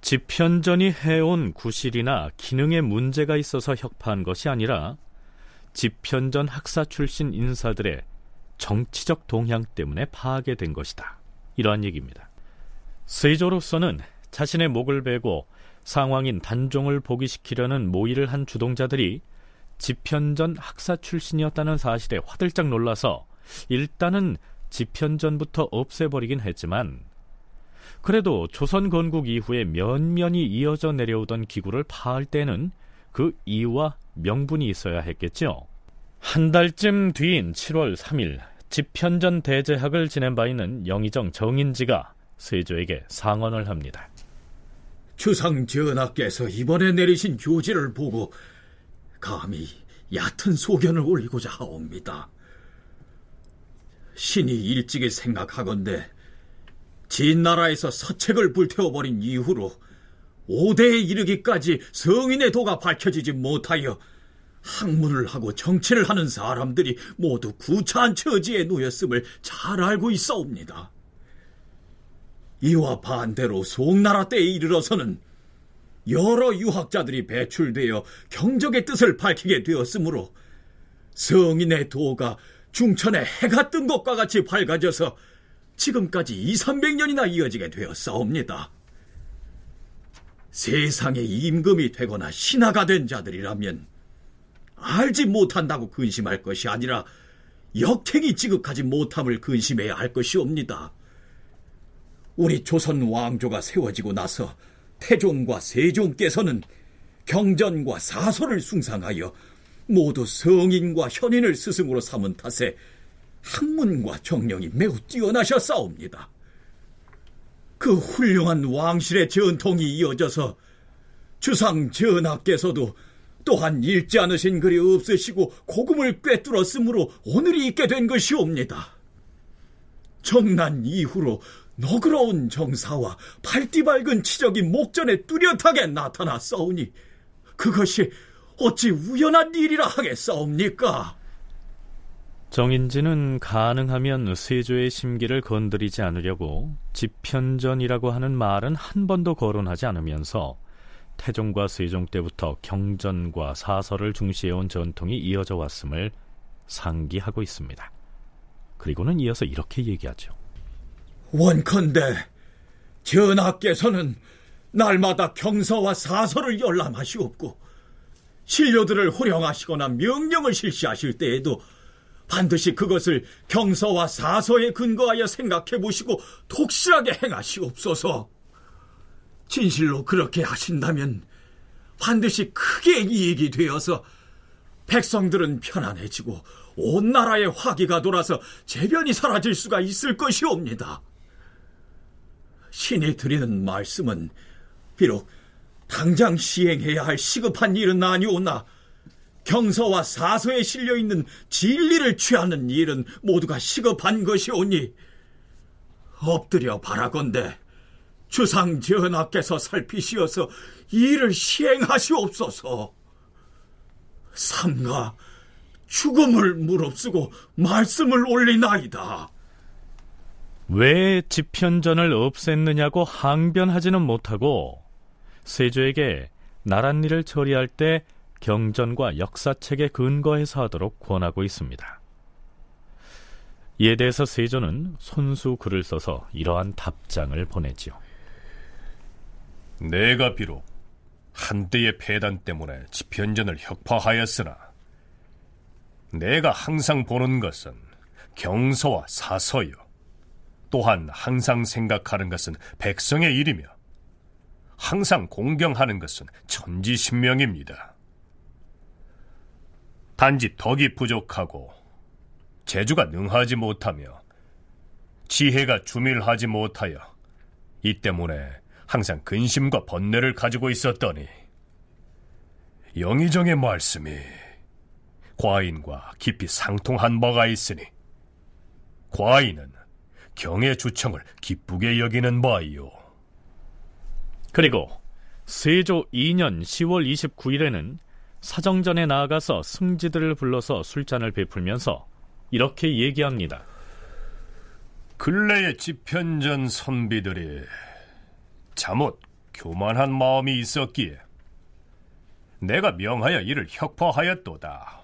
집현전이 해온 구실이나 기능에 문제가 있어서 혁파한 것이 아니라 집현전 학사 출신 인사들의 정치적 동향 때문에 파하게 된 것이다. 이러한 얘기입니다. 세조로서는 자신의 목을 베고 상황인 단종을 복위시키려는 모의를 한 주동자들이 집현전 학사 출신이었다는 사실에 화들짝 놀라서 일단은 집현전부터 없애버리긴 했지만 그래도 조선 건국 이후에 면면이 이어져 내려오던 기구를 파할 때는 그 이유와 명분이 있어야 했겠죠. 한 달쯤 뒤인 7월 3일 집현전 대제학을 지낸 바 있는 영의정 정인지가 세조에게 상언을 합니다. 주상 전하께서 이번에 내리신 교지를 보고 감히 얕은 소견을 올리고자 하옵니다. 신이 일찍이 생각하건대 진나라에서 서책을 불태워버린 이후로 5대에 이르기까지 성인의 도가 밝혀지지 못하여 학문을 하고 정치를 하는 사람들이 모두 구차한 처지에 놓였음을 잘 알고 있어옵니다. 이와 반대로 송나라 때에 이르러서는 여러 유학자들이 배출되어 경적의 뜻을 밝히게 되었으므로 성인의 도가 중천에 해가 뜬 것과 같이 밝아져서 지금까지 2, 300년이나 이어지게 되었사옵니다. 세상에 임금이 되거나 신하가 된 자들이라면 알지 못한다고 근심할 것이 아니라 역행이 지극하지 못함을 근심해야 할 것이옵니다. 우리 조선 왕조가 세워지고 나서 태종과 세종께서는 경전과 사설을 숭상하여 모두 성인과 현인을 스승으로 삼은 탓에 학문과 정령이 매우 뛰어나셨사옵니다. 그 훌륭한 왕실의 전통이 이어져서 주상 전하께서도 또한 읽지 않으신 글이 없으시고 고금을 꿰뚫었으므로 오늘이 있게 된 것이옵니다. 정난 이후로 너그러운 정사와 발띠 밝은 치적이 목전에 뚜렷하게 나타났사오니 그것이 어찌 우연한 일이라 하겠사옵니까? 정인지는 가능하면 세조의 심기를 건드리지 않으려고 집현전이라고 하는 말은 한 번도 거론하지 않으면서 태종과 세종 때부터 경전과 사설을 중시해온 전통이 이어져 왔음을 상기하고 있습니다. 그리고는 이어서 이렇게 얘기하죠. 원컨대 전하께서는 날마다 경서와 사설을 열람하시옵고 신료들을 호령하시거나 명령을 실시하실 때에도 반드시 그것을 경서와 사서에 근거하여 생각해 보시고 독실하게 행하시옵소서. 진실로 그렇게 하신다면 반드시 크게 이익이 되어서 백성들은 편안해지고 온 나라의 화기가 돌아서 재변이 사라질 수가 있을 것이옵니다. 신이 드리는 말씀은 비록 당장 시행해야 할 시급한 일은 아니오나 경서와 사서에 실려 있는 진리를 취하는 일은 모두가 시급한 것이오니 엎드려 바라건대 주상 전하께서 살피시어서 이를 시행하시옵소서. 삼가 죽음을 무릅쓰고 말씀을 올리나이다. 왜 집현전을 없앴느냐고 항변하지는 못하고 세조에게 나랏 일을 처리할 때 경전과 역사책에 근거해서 하도록 권하고 있습니다. 이에 대해서 세조는 손수 글을 써서 이러한 답장을 보내지요. 내가 비록 한때의 폐단 때문에 집현전을 혁파하였으나 내가 항상 보는 것은 경서와 사서요. 또한 항상 생각하는 것은 백성의 일이며 항상 공경하는 것은 천지신명입니다. 단지 덕이 부족하고 재주가 능하지 못하며 지혜가 주밀하지 못하여 이 때문에 항상 근심과 번뇌를 가지고 있었더니 영의정의 말씀이 과인과 깊이 상통한 바가 있으니 과인은 경의 주청을 기쁘게 여기는 바이요. 그리고 세조 2년 10월 29일에는 사정전에 나아가서 승지들을 불러서 술잔을 베풀면서 이렇게 얘기합니다. 근래의 집현전 선비들이 잠옷 교만한 마음이 있었기에 내가 명하여 이를 혁파하였도다.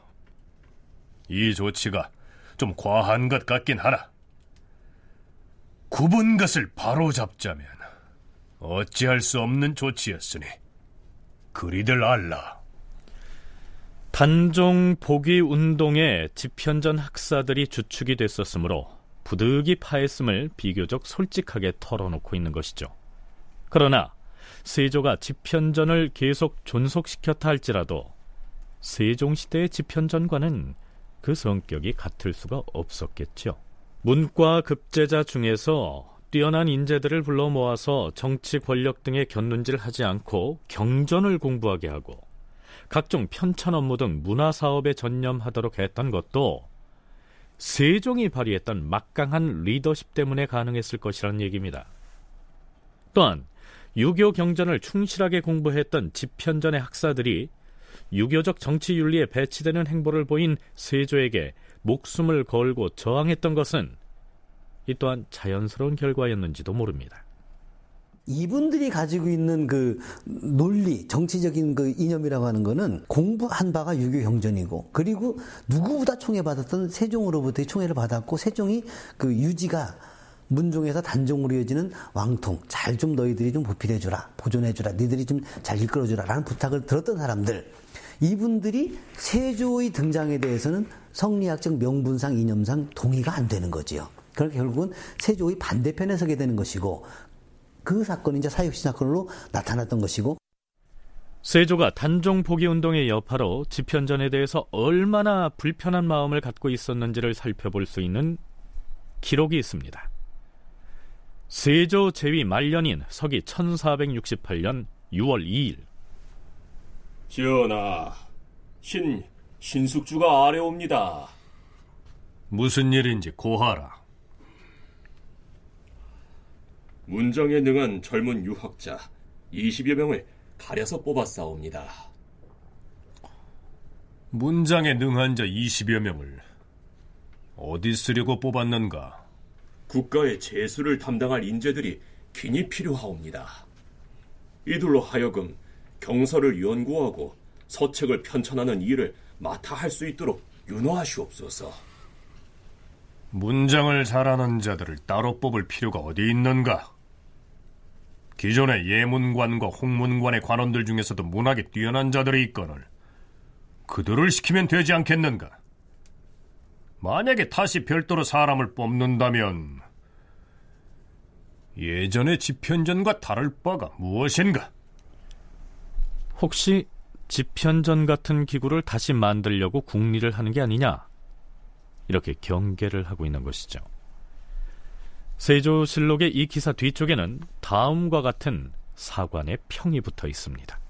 이 조치가 좀 과한 것 같긴 하나 굽은 것을 바로 잡자면 어찌할 수 없는 조치였으니 그리들 알라. 단종 복위 운동에 집현전 학사들이 주축이 됐었으므로 부득이 파했음을 비교적 솔직하게 털어놓고 있는 것이죠. 그러나 세조가 집현전을 계속 존속시켰다 할지라도 세종시대의 집현전과는 그 성격이 같을 수가 없었겠죠. 문과 급제자 중에서 뛰어난 인재들을 불러 모아서 정치 권력 등의 견눈질 하지 않고 경전을 공부하게 하고 각종 편찬 업무 등 문화 사업에 전념하도록 했던 것도 세종이 발휘했던 막강한 리더십 때문에 가능했을 것이라는 얘기입니다. 또한 유교 경전을 충실하게 공부했던 집현전의 학사들이 유교적 정치 윤리에 배치되는 행보를 보인 세조에게 목숨을 걸고 저항했던 것은 이 또한 자연스러운 결과였는지도 모릅니다. 이분들이 가지고 있는 그 논리, 정치적인 그 이념이라고 하는 거는 공부한 바가 유교 경전이고 그리고 누구보다 총애받았던 세종으로부터의 총애를 받았고 세종이 그 유지가 문종에서 단종으로 이어지는 왕통 잘 좀 너희들이 좀 보필해 주라 보존해 주라 니들이 좀 잘 이끌어 주라 라는 부탁을 들었던 사람들 이분들이 세조의 등장에 대해서는 성리학적 명분상 이념상 동의가 안 되는 거지요. 그러니까 결국은 세조의 반대편에 서게 되는 것이고 그 사건이 이제 사육시 사건으로 나타났던 것이고 세조가 단종 포기 운동의 여파로 집현전에 대해서 얼마나 불편한 마음을 갖고 있었는지를 살펴볼 수 있는 기록이 있습니다. 세조 제위 말년인 서기 1468년 6월 2일 전하, 신 신숙주가 아래옵니다. 무슨 일인지 고하라. 문정에 능한 젊은 유학자 20여 명을 가려서 뽑았사옵니다. 문장에 능한 자 20여 명을 어디 쓰려고 뽑았는가? 국가의 재수를 담당할 인재들이 긴히 필요하옵니다. 이들로 하여금 경서를 연구하고 서책을 편찬하는 일을 맡아 할 수 있도록 윤호하시옵소서. 문장을 잘하는 자들을 따로 뽑을 필요가 어디 있는가? 기존의 예문관과 홍문관의 관원들 중에서도 문학에 뛰어난 자들이 있거늘 그들을 시키면 되지 않겠는가? 만약에 다시 별도로 사람을 뽑는다면 예전의 집현전과 다를 바가 무엇인가? 혹시 집현전 같은 기구를 다시 만들려고 국리를 하는 게 아니냐? 이렇게 경계를 하고 있는 것이죠. 세조실록의 이 기사 뒤쪽에는 다음과 같은 사관의 평이 붙어 있습니다.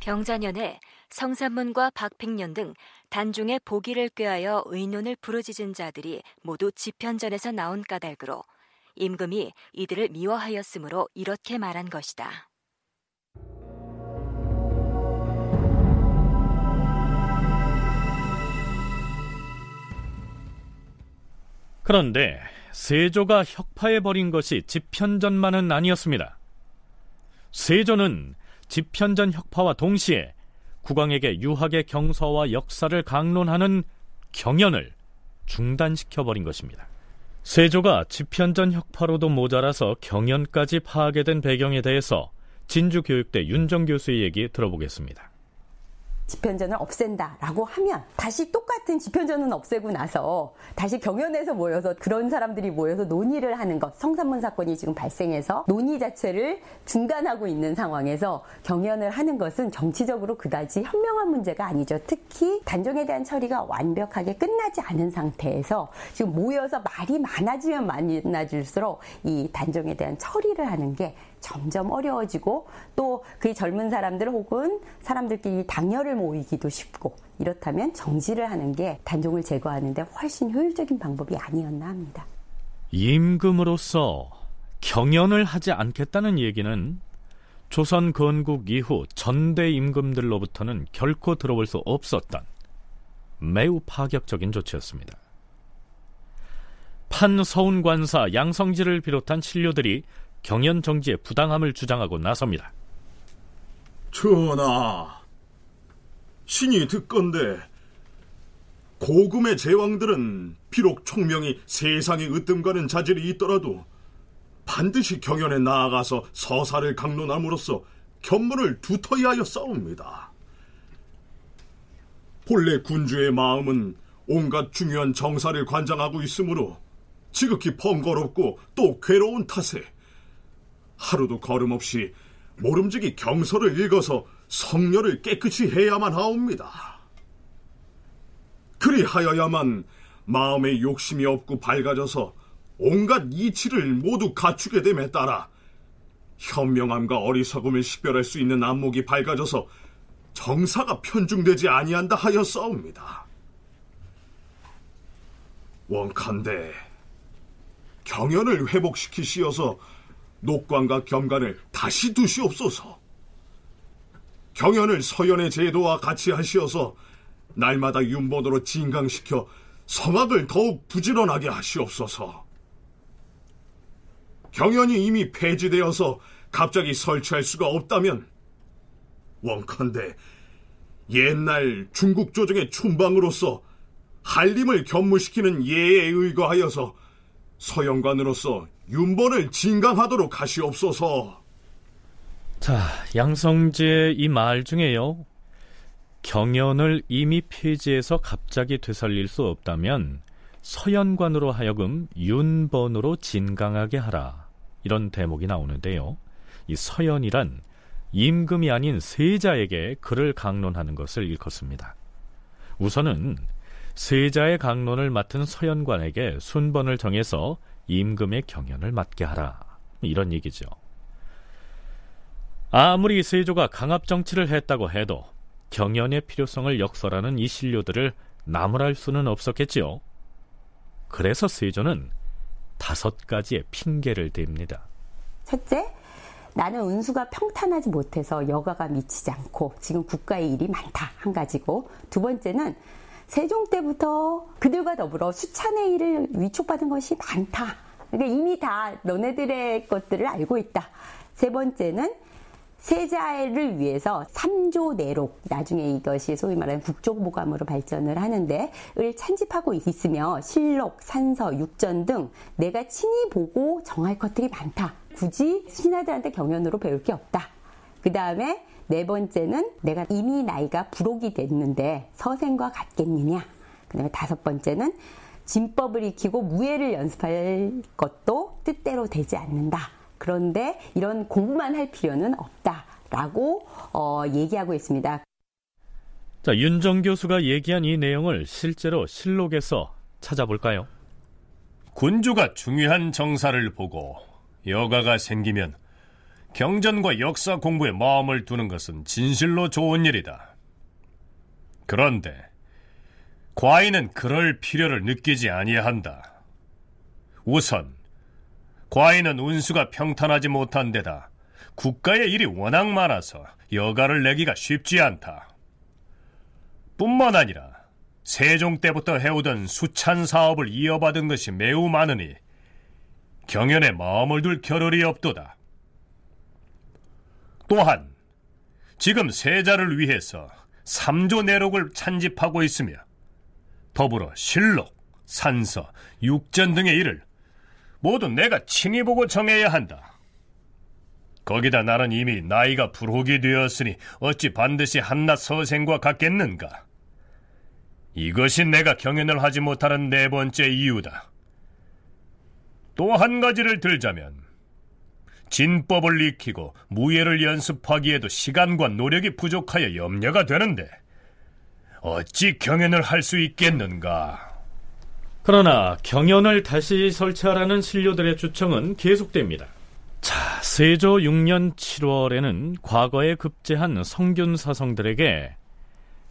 병자년에 성삼문과 박팽년 등 단중의 보기를 꾀하여 의논을 부르짖은 자들이 모두 집현전에서 나온 까닭으로 임금이 이들을 미워하였으므로 이렇게 말한 것이다. 그런데 세조가 혁파해버린 것이 집현전만은 아니었습니다. 세조는 집현전 혁파와 동시에 국왕에게 유학의 경서와 역사를 강론하는 경연을 중단시켜버린 것입니다. 세조가 집현전 혁파로도 모자라서 경연까지 파하게 된 배경에 대해서 진주교육대 윤정 교수의 얘기 들어보겠습니다. 집현전을 없앤다라고 하면 다시 똑같은 집현전은 없애고 나서 다시 경연에서 모여서 그런 사람들이 모여서 논의를 하는 것 성산문 사건이 지금 발생해서 논의 자체를 중단하고 있는 상황에서 경연을 하는 것은 정치적으로 그다지 현명한 문제가 아니죠. 특히 단종에 대한 처리가 완벽하게 끝나지 않은 상태에서 지금 모여서 말이 많아지면 많아질수록 이 단종에 대한 처리를 하는 게 점점 어려워지고 또 그 젊은 사람들 혹은 사람들끼리 당열을 모이기도 쉽고 이렇다면 정지를 하는 게 단종을 제거하는데 훨씬 효율적인 방법이 아니었나 합니다. 임금으로서 경연을 하지 않겠다는 얘기는 조선 건국 이후 전대 임금들로부터는 결코 들어볼 수 없었던 매우 파격적인 조치였습니다. 판서운 관사 양성지를 비롯한 신료들이 경연 정지의 부당함을 주장하고 나섭니다. 전하, 신이 듣건데 고금의 제왕들은 비록 총명이 세상의 으뜸과는 자질이 있더라도 반드시 경연에 나아가서 서사를 강론함으로써 견문을 두터이 하여 싸웁니다. 본래 군주의 마음은 온갖 중요한 정사를 관장하고 있으므로 지극히 번거롭고 또 괴로운 탓에 하루도 걸음없이 모름지기 경서를 읽어서 성녀를 깨끗이 해야만 하옵니다. 그리하여야만 마음에 욕심이 없고 밝아져서 온갖 이치를 모두 갖추게 됨에 따라 현명함과 어리석음을 식별할 수 있는 안목이 밝아져서 정사가 편중되지 아니한다 하여 싸웁니다. 원칸대 경연을 회복시키시어서 녹관과 겸관을 다시 두시옵소서. 경연을 서연의 제도와 같이 하시어서 날마다 윤본으로 진강시켜 성악을 더욱 부지런하게 하시옵소서. 경연이 이미 폐지되어서 갑자기 설치할 수가 없다면 원컨대 옛날 중국 조정의 춘방으로서 한림을 견무시키는 예에 의거하여서 서영관으로서 윤본을 진강하도록 하시옵소서. 자, 양성지의 이 말 중에요. 경연을 이미 폐지해서 갑자기 되살릴 수 없다면 서연관으로 하여금 윤번으로 진강하게 하라. 이런 대목이 나오는데요. 이 서연이란 임금이 아닌 세자에게 글을 강론하는 것을 일컫습니다. 우선은 세자의 강론을 맡은 서연관에게 순번을 정해서 임금의 경연을 맡게 하라. 이런 얘기죠. 아무리 세조가 강압 정치를 했다고 해도 경연의 필요성을 역설하는 이 신료들을 나무랄 수는 없었겠지요. 그래서 세조는 다섯 가지의 핑계를 댑니다. 첫째, 나는 운수가 평탄하지 못해서 여가가 미치지 않고 지금 국가의 일이 많다 한 가지고 두 번째는 세종 때부터 그들과 더불어 수찬의 일을 위촉받은 것이 많다. 그러니까 이미 다 너네들의 것들을 알고 있다. 세 번째는 세자를 위해서 3조 내록 나중에 이것이 소위 말하는 국정보감으로 발전을 하는데 을 찬집하고 있으며 실록, 산서, 육전 등 내가 친히 보고 정할 것들이 많다. 굳이 신하들한테 경연으로 배울 게 없다. 그 다음에 네 번째는 내가 이미 나이가 불혹이 됐는데 서생과 같겠느냐. 그 다음에 다섯 번째는 진법을 익히고 무예를 연습할 것도 뜻대로 되지 않는다. 그런데 이런 공부만 할 필요는 없다 라고 어, 얘기하고 있습니다. 자, 윤정 교수가 얘기한 이 내용을 실제로 실록에서 찾아볼까요? 군주가 중요한 정사를 보고 여가가 생기면 경전과 역사 공부에 마음을 두는 것은 진실로 좋은 일이다. 그런데 과인은 그럴 필요를 느끼지 아니한다. 우선 과인은 운수가 평탄하지 못한 데다 국가의 일이 워낙 많아서 여가를 내기가 쉽지 않다. 뿐만 아니라 세종 때부터 해오던 수찬 사업을 이어받은 것이 매우 많으니 경연에 마음을 둘 겨를이 없도다. 또한 지금 세자를 위해서 삼조 내록을 찬집하고 있으며 더불어 실록, 산서, 육전 등의 일을 모두 내가 친히 보고 정해야 한다. 거기다 나는 이미 나이가 불혹이 되었으니 어찌 반드시 한낱 서생과 같겠는가? 이것이 내가 경연을 하지 못하는 네 번째 이유다. 또 한 가지를 들자면 진법을 익히고 무예를 연습하기에도 시간과 노력이 부족하여 염려가 되는데 어찌 경연을 할 수 있겠는가? 그러나 경연을 다시 설치하라는 신료들의 주청은 계속됩니다. 자, 세조 6년 7월에는 과거에 급제한 성균 사성들에게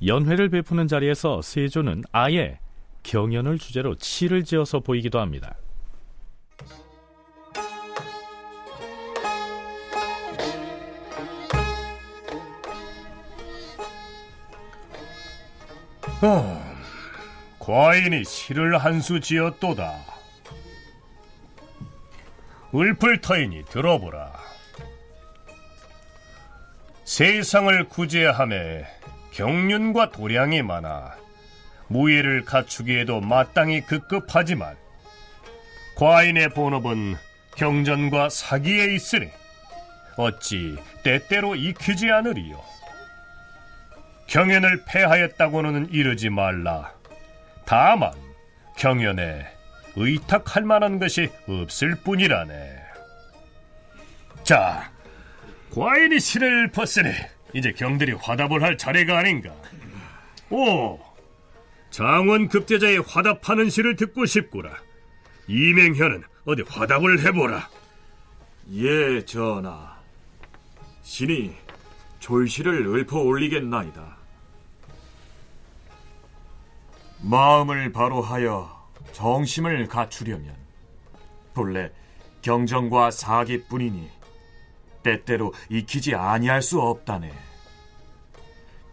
연회를 베푸는 자리에서 세조는 아예 경연을 주제로 치를 지어서 보이기도 합니다. 어, 과인이 시를 한 수 지었도다. 을풀터이니 들어보라. 세상을 구제함에 경륜과 도량이 많아 무예를 갖추기에도 마땅히 급급하지만 과인의 본업은 경전과 사기에 있으니 어찌 때때로 익히지 않으리요. 경연을 패하였다고는 이르지 말라. 다만 경연에 의탁할 만한 것이 없을 뿐이라네. 자, 과인이 실을 벗으니 이제 경들이 화답을 할 차례가 아닌가. 오, 장원 급제자의 화답하는 시를 듣고 싶구나. 이맹현은 어디 화답을 해보라. 예, 전하. 신이 졸시를 읊어 올리겠나이다. 마음을 바로하여 정심을 갖추려면 본래 경정과 사기뿐이니 때때로 익히지 아니할 수 없다네.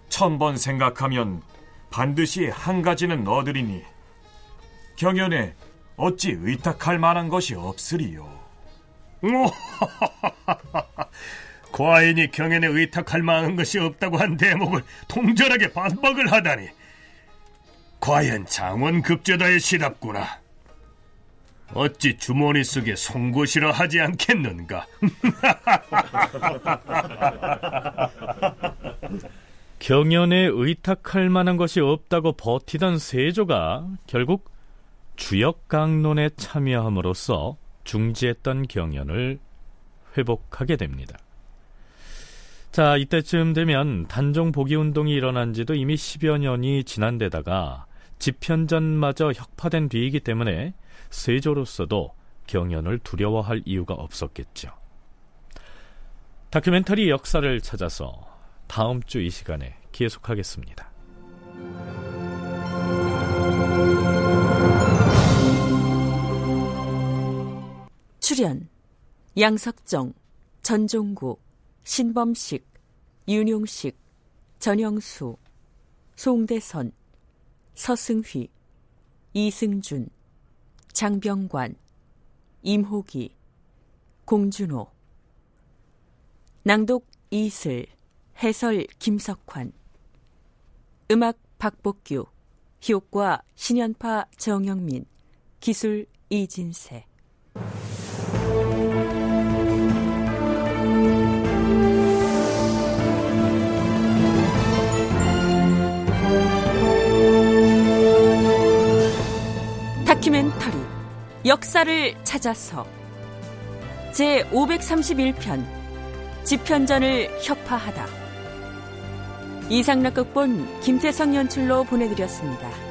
천번 생각하면 반드시 한 가지는 얻으리니 경연에 어찌 의탁할 만한 것이 없으리요. 과인이 경연에 의탁할 만한 것이 없다고 한 대목을 통절하게 반박을 하다니 과연 장원 급제다의 시답구나. 어찌 주머니 속에 송곳이라 하지 않겠는가? 경연에 의탁할 만한 것이 없다고 버티던 세조가 결국 주역 강론에 참여함으로써 중지했던 경연을 회복하게 됩니다. 자, 이때쯤 되면 단종 복위 운동이 일어난 지도 이미 10여 년이 지난 데다가 집현전마저 혁파된 뒤이기 때문에 세조로서도 경연을 두려워할 이유가 없었겠죠. 다큐멘터리 역사를 찾아서 다음 주 이 시간에 계속하겠습니다. 출연 양석정, 전종구, 신범식, 윤용식, 전영수, 송대선, 서승휘, 이승준, 장병관, 임호기, 공준호, 낭독 이슬, 해설 김석환, 음악 박복규, 효과 신연파 정영민, 기술 이진세. 역사를 찾아서 제 531편 집현전을 혁파하다 이상락 극본 김태성 연출로 보내드렸습니다.